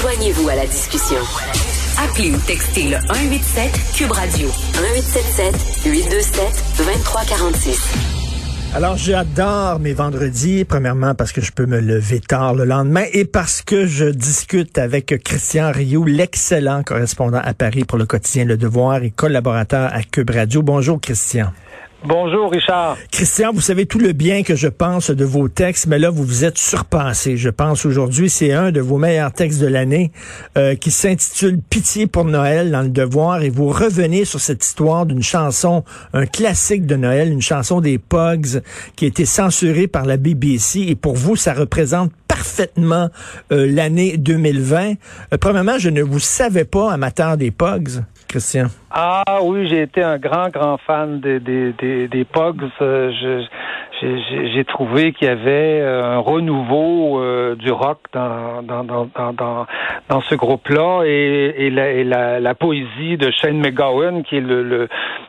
Joignez-vous à la discussion. Appelez ou textez le 187 Cube Radio 1877 827 2346. Alors, j'adore mes vendredis, premièrement parce que je peux me lever tard le lendemain et parce que je discute avec Christian Rioux, l'excellent correspondant à Paris pour le quotidien Le Devoir et collaborateur à Cube Radio. Bonjour, Christian. Bonjour Richard. Christian, vous savez tout le bien que je pense de vos textes, mais là vous vous êtes surpassé. Je pense aujourd'hui c'est un de vos meilleurs textes de l'année euh, qui s'intitule Pitié pour Noël dans le Devoir et vous revenez sur cette histoire d'une chanson, un classique de Noël, une chanson des Pogs qui a été censurée par la BBC et pour vous ça représente parfaitement euh, l'année 2020. Euh, premièrement, je ne vous savais pas amateur des Pogs. Ah oui, j'ai été un grand, grand fan des, des, Pogs. Euh, j'ai trouvé qu'il y avait euh, un renouveau euh, du rock dans, ce groupe-là et, et, la, poésie de Shane McGowan, qui est le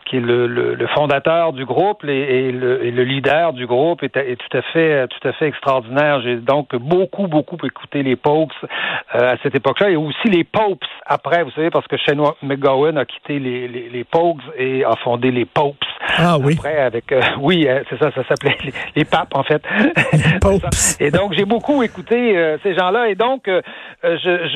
qui est le, le, fondateur du groupe et, et, le, et, le, leader du groupe, est, est, tout à fait tout à fait extraordinaire. J'ai donc beaucoup beaucoup écouté les Popes euh, à cette époque-là et aussi les Popes après, vous savez, parce que Shane McGowan a quitté les, les, les Popes et a fondé les Popes. Ah oui. Après avec oui, c'est ça, ça s'appelait les, papes, en fait. et donc, j'ai beaucoup écouté euh, ces gens-là. Et donc, euh, euh, je,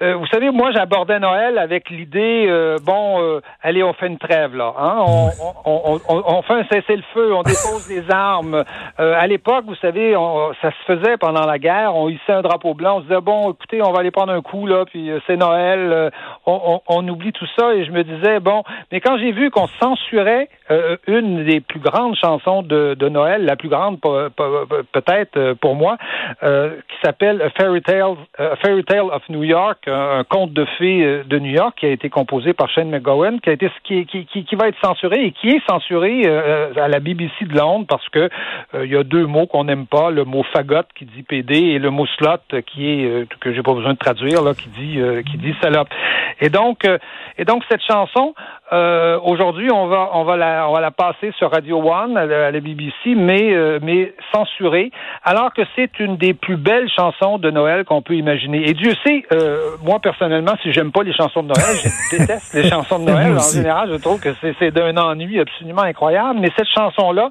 je vous savez, moi, j'abordais Noël avec l'idée, bon, allez, on fait une trêve, là. Hein? On, on, fait un cessez-le-feu, on dépose les armes. à l'époque, vous savez, ça se faisait pendant la guerre. On hissait un drapeau blanc. On se disait, bon, écoutez, on va aller prendre un coup, là, puis c'est Noël. on, oublie tout ça. Et je me disais, bon, mais quand j'ai vu qu'on censurait une des plus grandes chansons de, Noël, la plus grande peut-être euh, pour moi, euh, qui s'appelle Fairy Tale, Fairy Tale of New York, un, conte de fées euh, de New York qui a été composé par Shane McGowan, qui, va être censuré et qui est censuré à la BBC de Londres parce que il y a deux mots qu'on n'aime pas, le mot fagot qui dit PD et le mot slot qui est que j'ai pas besoin de traduire là, qui dit qui dit salope. Et donc et donc cette chanson aujourd'hui on va on va la on va la passer sur Radio One à la BBC, mais euh, mais, censurée, alors que c'est une des plus belles chansons de Noël qu'on peut imaginer. Et Dieu sait, euh, moi personnellement, si j'aime pas les chansons de Noël, je déteste les chansons de Noël. En général, je trouve que c'est d'un ennui absolument incroyable. Mais cette chanson-là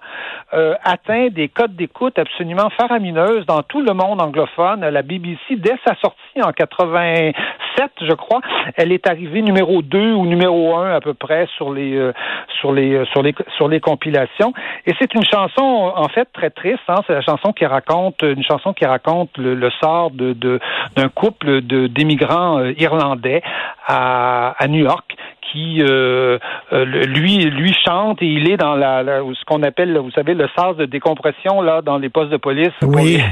euh, atteint des codes d'écoute absolument faramineuses dans tout le monde anglophone. La BBC, dès sa sortie en 87, je crois, elle est arrivée numéro 2 ou numéro 1 à peu près sur les sur les sur les sur les compilations. Et c'est une chanson en fait très triste. Hein. C'est la chanson qui raconte une chanson qui raconte le, sort de d'un couple de d'émigrants euh, irlandais à, à New York qui euh, euh, lui lui chante et il est dans la, ce qu'on appelle vous savez le sas de décompression là dans les postes de police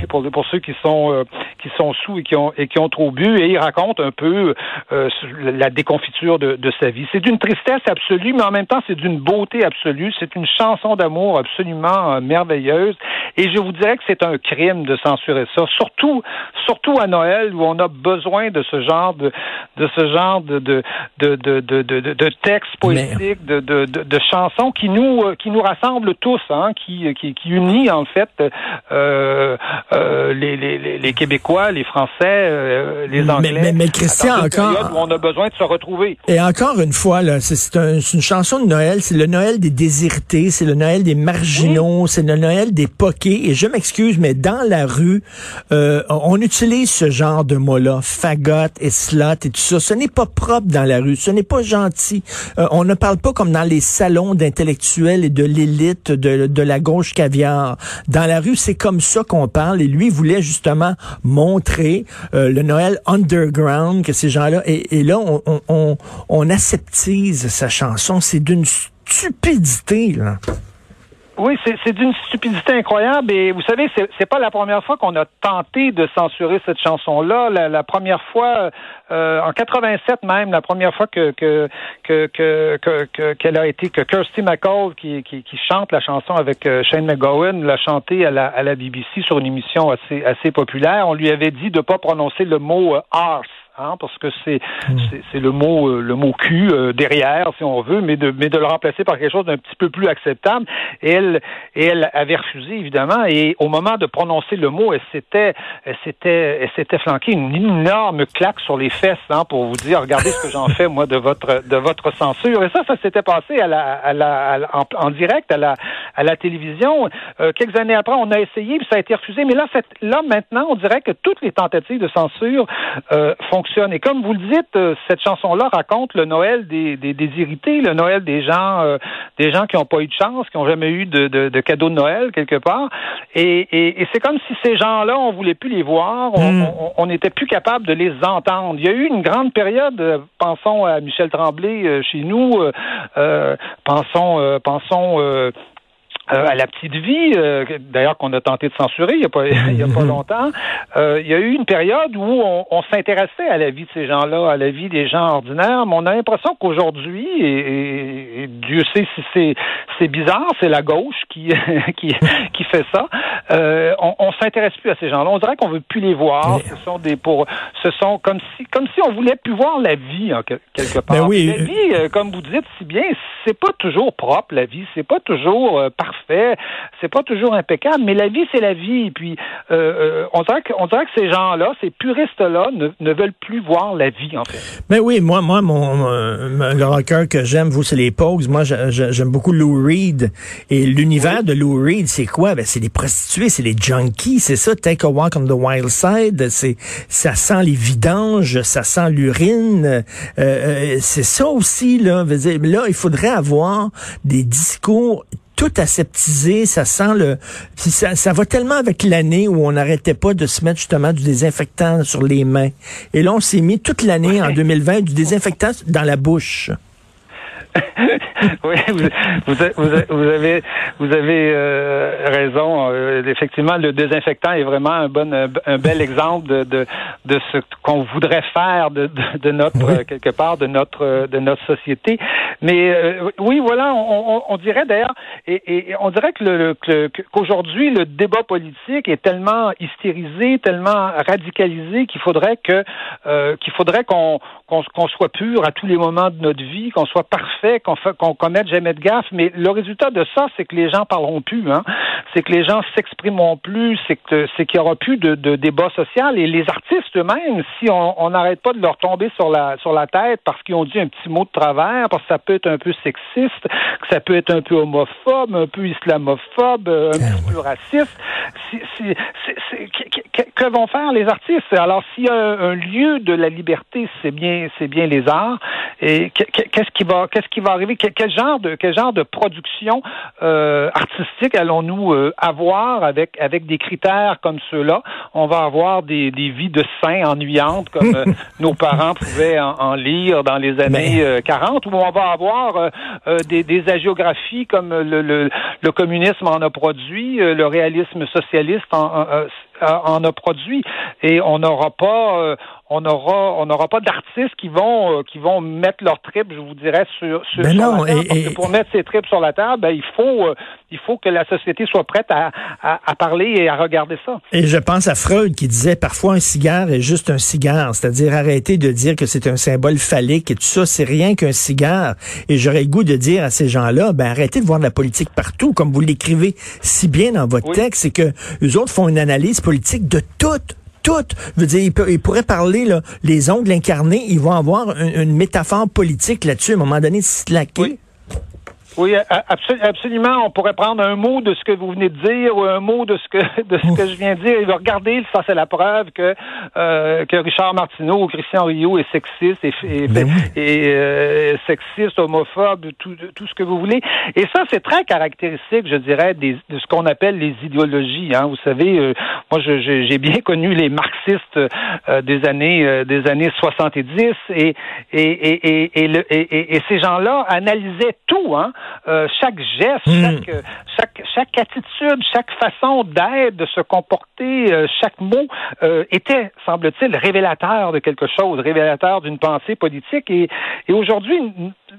pour, pour, ceux qui sont euh, qui sont sous et qui ont et qui ont trop bu et il raconte un peu la déconfiture de, de sa vie. C'est d'une tristesse absolue mais en même temps c'est d'une beauté absolue, c'est une chanson d'amour absolument merveilleuse et je vous dirais que c'est un crime de censurer ça surtout surtout à Noël où on a besoin de ce genre de de ce genre de de de, de, de de, textes poétiques, de, de, de, chansons qui nous euh, qui nous rassemblent tous, hein, qui, qui, qui unit en fait euh, euh, les, les, les, Québécois, les Français, euh, les Anglais. Mais, mais, mais Christian, encore, où on a besoin de se retrouver. Et encore une fois, là, c'est un, une chanson de Noël, c'est le Noël des désirtés, c'est le Noël des marginaux, c'est le Noël des poqués. Et je m'excuse, mais dans la rue, euh, on utilise ce genre de mots-là, fagot et slot et tout ça. Ce n'est pas propre dans la rue, ce n'est pas gentil euh, on ne parle pas comme dans les salons d'intellectuels et de l'élite de, la gauche caviar. Dans la rue, c'est comme ça qu'on parle. Et lui voulait justement montrer euh, le Noël underground que ces gens-là. Et, là, on, on, sa chanson. C'est d'une stupidité. Là. Oui, c'est d'une stupidité incroyable. Et vous savez, c'est pas la première fois qu'on a tenté de censurer cette chanson-là. La, première fois, euh, en 87 même, la première fois que que que qu'elle a été que Kirsty McCall qui, qui, qui chante la chanson avec euh, Shane McGowan l'a chantée à la à la BBC sur une émission assez assez populaire. On lui avait dit de pas prononcer le mot euh, arse hein, parce que c'est hmm. c'est le mot le mot cul derrière, si on veut, mais de mais de le remplacer par quelque chose d'un petit peu plus acceptable. Et elle et elle avait refusé évidemment. Et au moment de prononcer le mot, elle s'était elle s'était elle s'était flanquée une énorme claque sur les fesses hein, pour vous dire regardez ce que j'en fais moi de votre de votre censure. Et ça, ça s'était passé à la, à la, en, direct à la à la télévision. quelques années après, on a essayé, puis ça a été refusé. Mais là, là maintenant, on dirait que toutes les tentatives de censure euh, fonctionnent. Et comme vous le dites, euh, cette chanson-là raconte le Noël des, des, des irrités, le Noël des gens, euh, des gens qui n'ont pas eu de chance, qui n'ont jamais eu de, de, de cadeau de Noël quelque part. Et, et, et c'est comme si ces gens-là, on voulait plus les voir, on n'était plus capable de les entendre. Il y a eu une grande période, euh, pensons à Michel Tremblay chez nous, pensons, pensons euh, à la petite vie, euh, d'ailleurs qu'on a tenté de censurer il n'y a pas il y a pas longtemps, euh, il y a eu une période où on, on s'intéressait à la vie de ces gens-là, à la vie des gens ordinaires, mais on a l'impression qu'aujourd'hui, et, Dieu sait si c'est c'est bizarre, c'est la gauche qui qui qui fait ça. on, on s'intéresse plus à ces gens-là. On dirait qu'on veut plus les voir. Ce sont des pour, ce sont comme si comme si on voulait plus voir la vie en quelque part. Ben oui. La vie, comme vous dites si bien, c'est pas toujours propre la vie, c'est pas toujours parfait fait, c'est pas toujours impeccable, mais la vie, c'est la vie. Et puis, euh, euh, on, dirait que, on dirait que ces gens-là, ces puristes-là, ne, ne, veulent plus voir la vie, en fait. Ben oui, moi, moi, mon, le rocker que j'aime, vous, c'est les Pogues. Moi, j'aime beaucoup Lou Reed. Et l'univers de Lou Reed, c'est quoi? Ben, c'est les prostituées, c'est les junkies, c'est ça, Take a Walk on the Wild Side. C'est, ça sent les vidanges, ça sent l'urine. Euh, euh c'est ça aussi, là. Là, il faudrait avoir des discours tout aseptisé, ça sent le ça, ça va tellement avec l'année où on n'arrêtait pas de se mettre justement du désinfectant sur les mains. Et là on s'est mis toute l'année en 2020 du désinfectant dans la bouche. oui, vous, vous, avez, vous avez euh, raison. Euh, effectivement, le désinfectant est vraiment un bon, un bel exemple de, de, de ce qu'on voudrait faire de, de, notre quelque part de notre de notre société. Mais euh, oui, voilà, on, on, dirait d'ailleurs, et, et, on dirait que le, qu'aujourd'hui le débat politique est tellement hystérisé, tellement radicalisé qu'il faudrait que qu'il faudrait qu'on qu'on soit pur à tous les moments de notre vie, qu'on soit parfait, qu'on qu'on commette jamais de gaffe. Mais le résultat de ça, c'est que les gens parleront plus. Hein? C'est que les gens s'exprimeront plus. C'est que c'est qu'il y aura plus de, de, débat social. Et les artistes eux-mêmes, si on n'arrête pas de leur tomber sur la sur la tête parce qu'ils ont dit un petit mot de travers, parce que ça peut être un peu sexiste, que ça peut être un peu homophobe, un peu islamophobe, un ah petit peu raciste. Si, si, que vont faire les artistes? Alors s'il y a un, lieu de la liberté, c'est bien c'est bien les arts. Et qu'est-ce qui va qu'est-ce qui va arriver? Quel, genre de quel genre de production euh, artistique allons-nous euh, avoir avec avec des critères comme ceux-là? On va avoir des, des vies de saints ennuyantes comme euh, nos parents pouvaient en, lire dans les années 40, ou on va avoir des, des agiographies comme le, le, le, communisme en a produit, le réalisme socialiste en, en a produit, et on n'aura pas on aura on n'aura pas d'artistes qui vont euh, qui vont mettre leur trip, je vous dirais, sur, sur, ben non, la table. Et, parce que pour mettre ces tripes sur la table, ben, il faut euh, il faut que la société soit prête à, à, à, parler et à regarder ça. Et je pense à Freud qui disait parfois un cigare est juste un cigare, c'est-à-dire arrêter de dire que c'est un symbole phallique et tout ça, c'est rien qu'un cigare. Et j'aurais le goût de dire à ces gens-là, ben arrêtez de voir de la politique partout, comme vous l'écrivez si bien dans votre texte, c'est que les autres font une analyse politique de toutes je veux dire, il, pourrait parler, là, les ongles incarnés, ils vont avoir une, métaphore politique là-dessus, à un moment donné, slacker. Oui, absolument. On pourrait prendre un mot de ce que vous venez de dire ou un mot de ce que de ce que je viens de dire et regardez, ça c'est la preuve que euh, que Richard Martineau ou Christian Rio est sexiste et, et, ben euh, sexiste, homophobe, tout tout ce que vous voulez. Et ça c'est très caractéristique, je dirais, des, de ce qu'on appelle les idéologies. Hein. Vous savez, euh, moi j'ai bien connu les marxistes des années des années 70 et et et et, et, et, et ces gens-là analysaient tout. Hein. Chaque geste, hmm. chaque, chaque, chaque attitude, chaque façon d'être, de se comporter, chaque mot était, semble-t-il, révélateur de quelque chose, révélateur d'une pensée politique. Et, et aujourd'hui,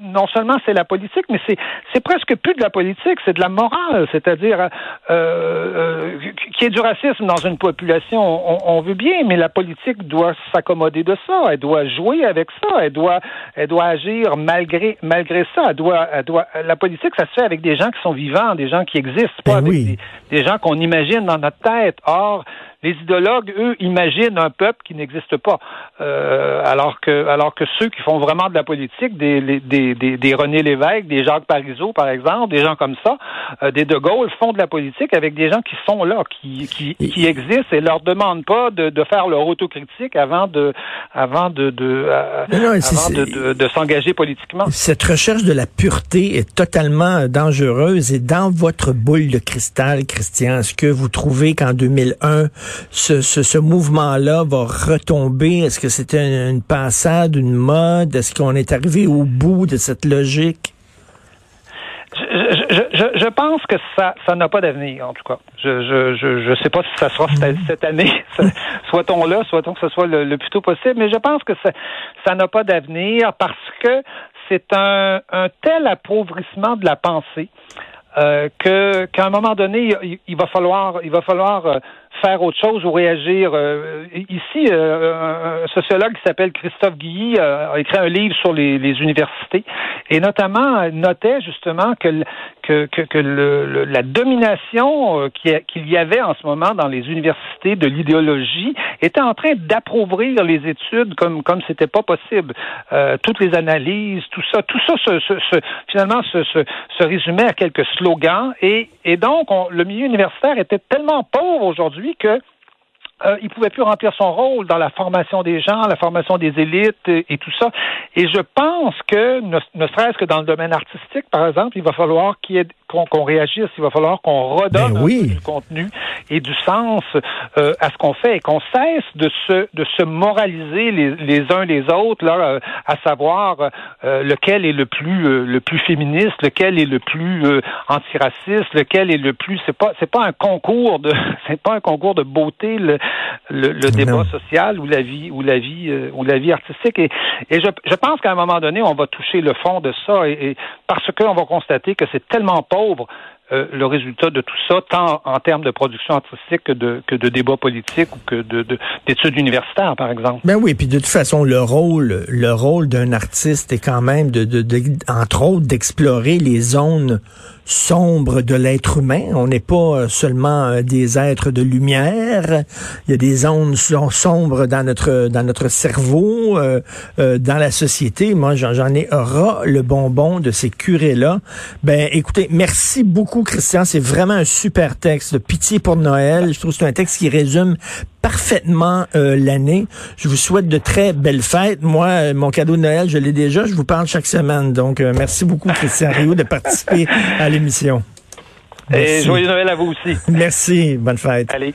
non seulement c'est la politique, mais c'est, c'est presque plus de la politique, c'est de la morale, c'est-à-dire euh, euh, qu'il y ait du racisme dans une population, on, veut bien, mais la politique doit s'accommoder de ça, elle doit jouer avec ça, elle doit, elle doit agir malgré, malgré ça, elle doit, elle doit, la politique, ça se fait avec des gens qui sont vivants, des gens qui existent, pas ben avec des, des gens qu'on imagine dans notre tête. Or, les idéologues, eux, imaginent un peuple qui n'existe pas. Euh, alors que alors que ceux qui font vraiment de la politique, des, des, des, des René Lévesque, des Jacques Parizeau, par exemple, des gens comme ça, euh, des De Gaulle font de la politique avec des gens qui sont là, qui, qui, qui existent et leur demandent pas de, de faire leur autocritique avant de avant de, de, euh, avant de, de, s'engager politiquement. Cette recherche de la pureté est totalement dangereuse et dans votre boule de cristal, Christian, est-ce que vous trouvez qu'en 2001 ce, ce, mouvement-là va retomber? Est-ce que c'était une, passade, une mode? Est-ce qu'on est arrivé au bout de cette logique? Je, je, pense que ça ça n'a pas d'avenir, en tout cas. Je je, je, je sais pas si ça sera cette, année. soit-on là, soit-on que ce soit le, plus tôt possible, mais je pense que ça ça n'a pas d'avenir parce que c'est un, un tel appauvrissement de la pensée euh, que qu'à un moment donné, il, va falloir il va falloir euh, faire autre chose ou réagir. Euh, ici, euh, un sociologue qui s'appelle Christophe Guilly a écrit un livre sur les, universités et notamment notait justement que, que, que, le, la domination euh, qu'il y avait en ce moment dans les universités de l'idéologie était en train d'appauvrir les études comme comme c'était pas possible. toutes les analyses, tout ça, tout ça, se, finalement, se, se, résumait à quelques slogans et, et donc le milieu universitaire était tellement pauvre aujourd'hui que euh, il pouvait plus remplir son rôle dans la formation des gens, la formation des élites et, tout ça. Et je pense que, ne, serait-ce que dans le domaine artistique, par exemple, il va falloir qu'il y ait qu'on réagisse, il va falloir qu'on redonne ben du contenu et du sens euh, à ce qu'on fait et qu'on cesse de se de se moraliser les, les uns les autres là, euh, à savoir euh, lequel est le plus le plus féministe, lequel est le plus antiraciste, lequel est le plus c'est pas c'est pas un concours de c'est pas un concours de beauté le le, débat social ou la vie ou la vie ou la vie artistique et, et je, je pense qu'à un moment donné on va toucher le fond de ça et, et parce qu'on va constater que c'est tellement pas euh, le résultat de tout ça, tant en termes de production artistique que de, débats politiques ou que de, d'études universitaires, par exemple. Ben oui, puis de toute façon, le rôle, le rôle d'un artiste est quand même entre autres, d'explorer les zones sombre de l'être humain. On n'est pas euh, seulement euh, des êtres de lumière. Il y a des zones sombres dans notre dans notre cerveau, euh, dans la société. Moi, j'en ai ras le bonbon de ces curés-là. Ben, écoutez, merci beaucoup, Christian. C'est vraiment un super texte. De Pitié pour Noël. Je trouve que c'est un texte qui résume parfaitement l'année. Je vous souhaite de très belles fêtes. Moi, mon cadeau de Noël, je l'ai déjà. Je vous parle chaque semaine. Donc, merci beaucoup, Christian Rio, de participer à l'émission. Et joyeux Noël à vous aussi. Merci. Bonne fête. Allez.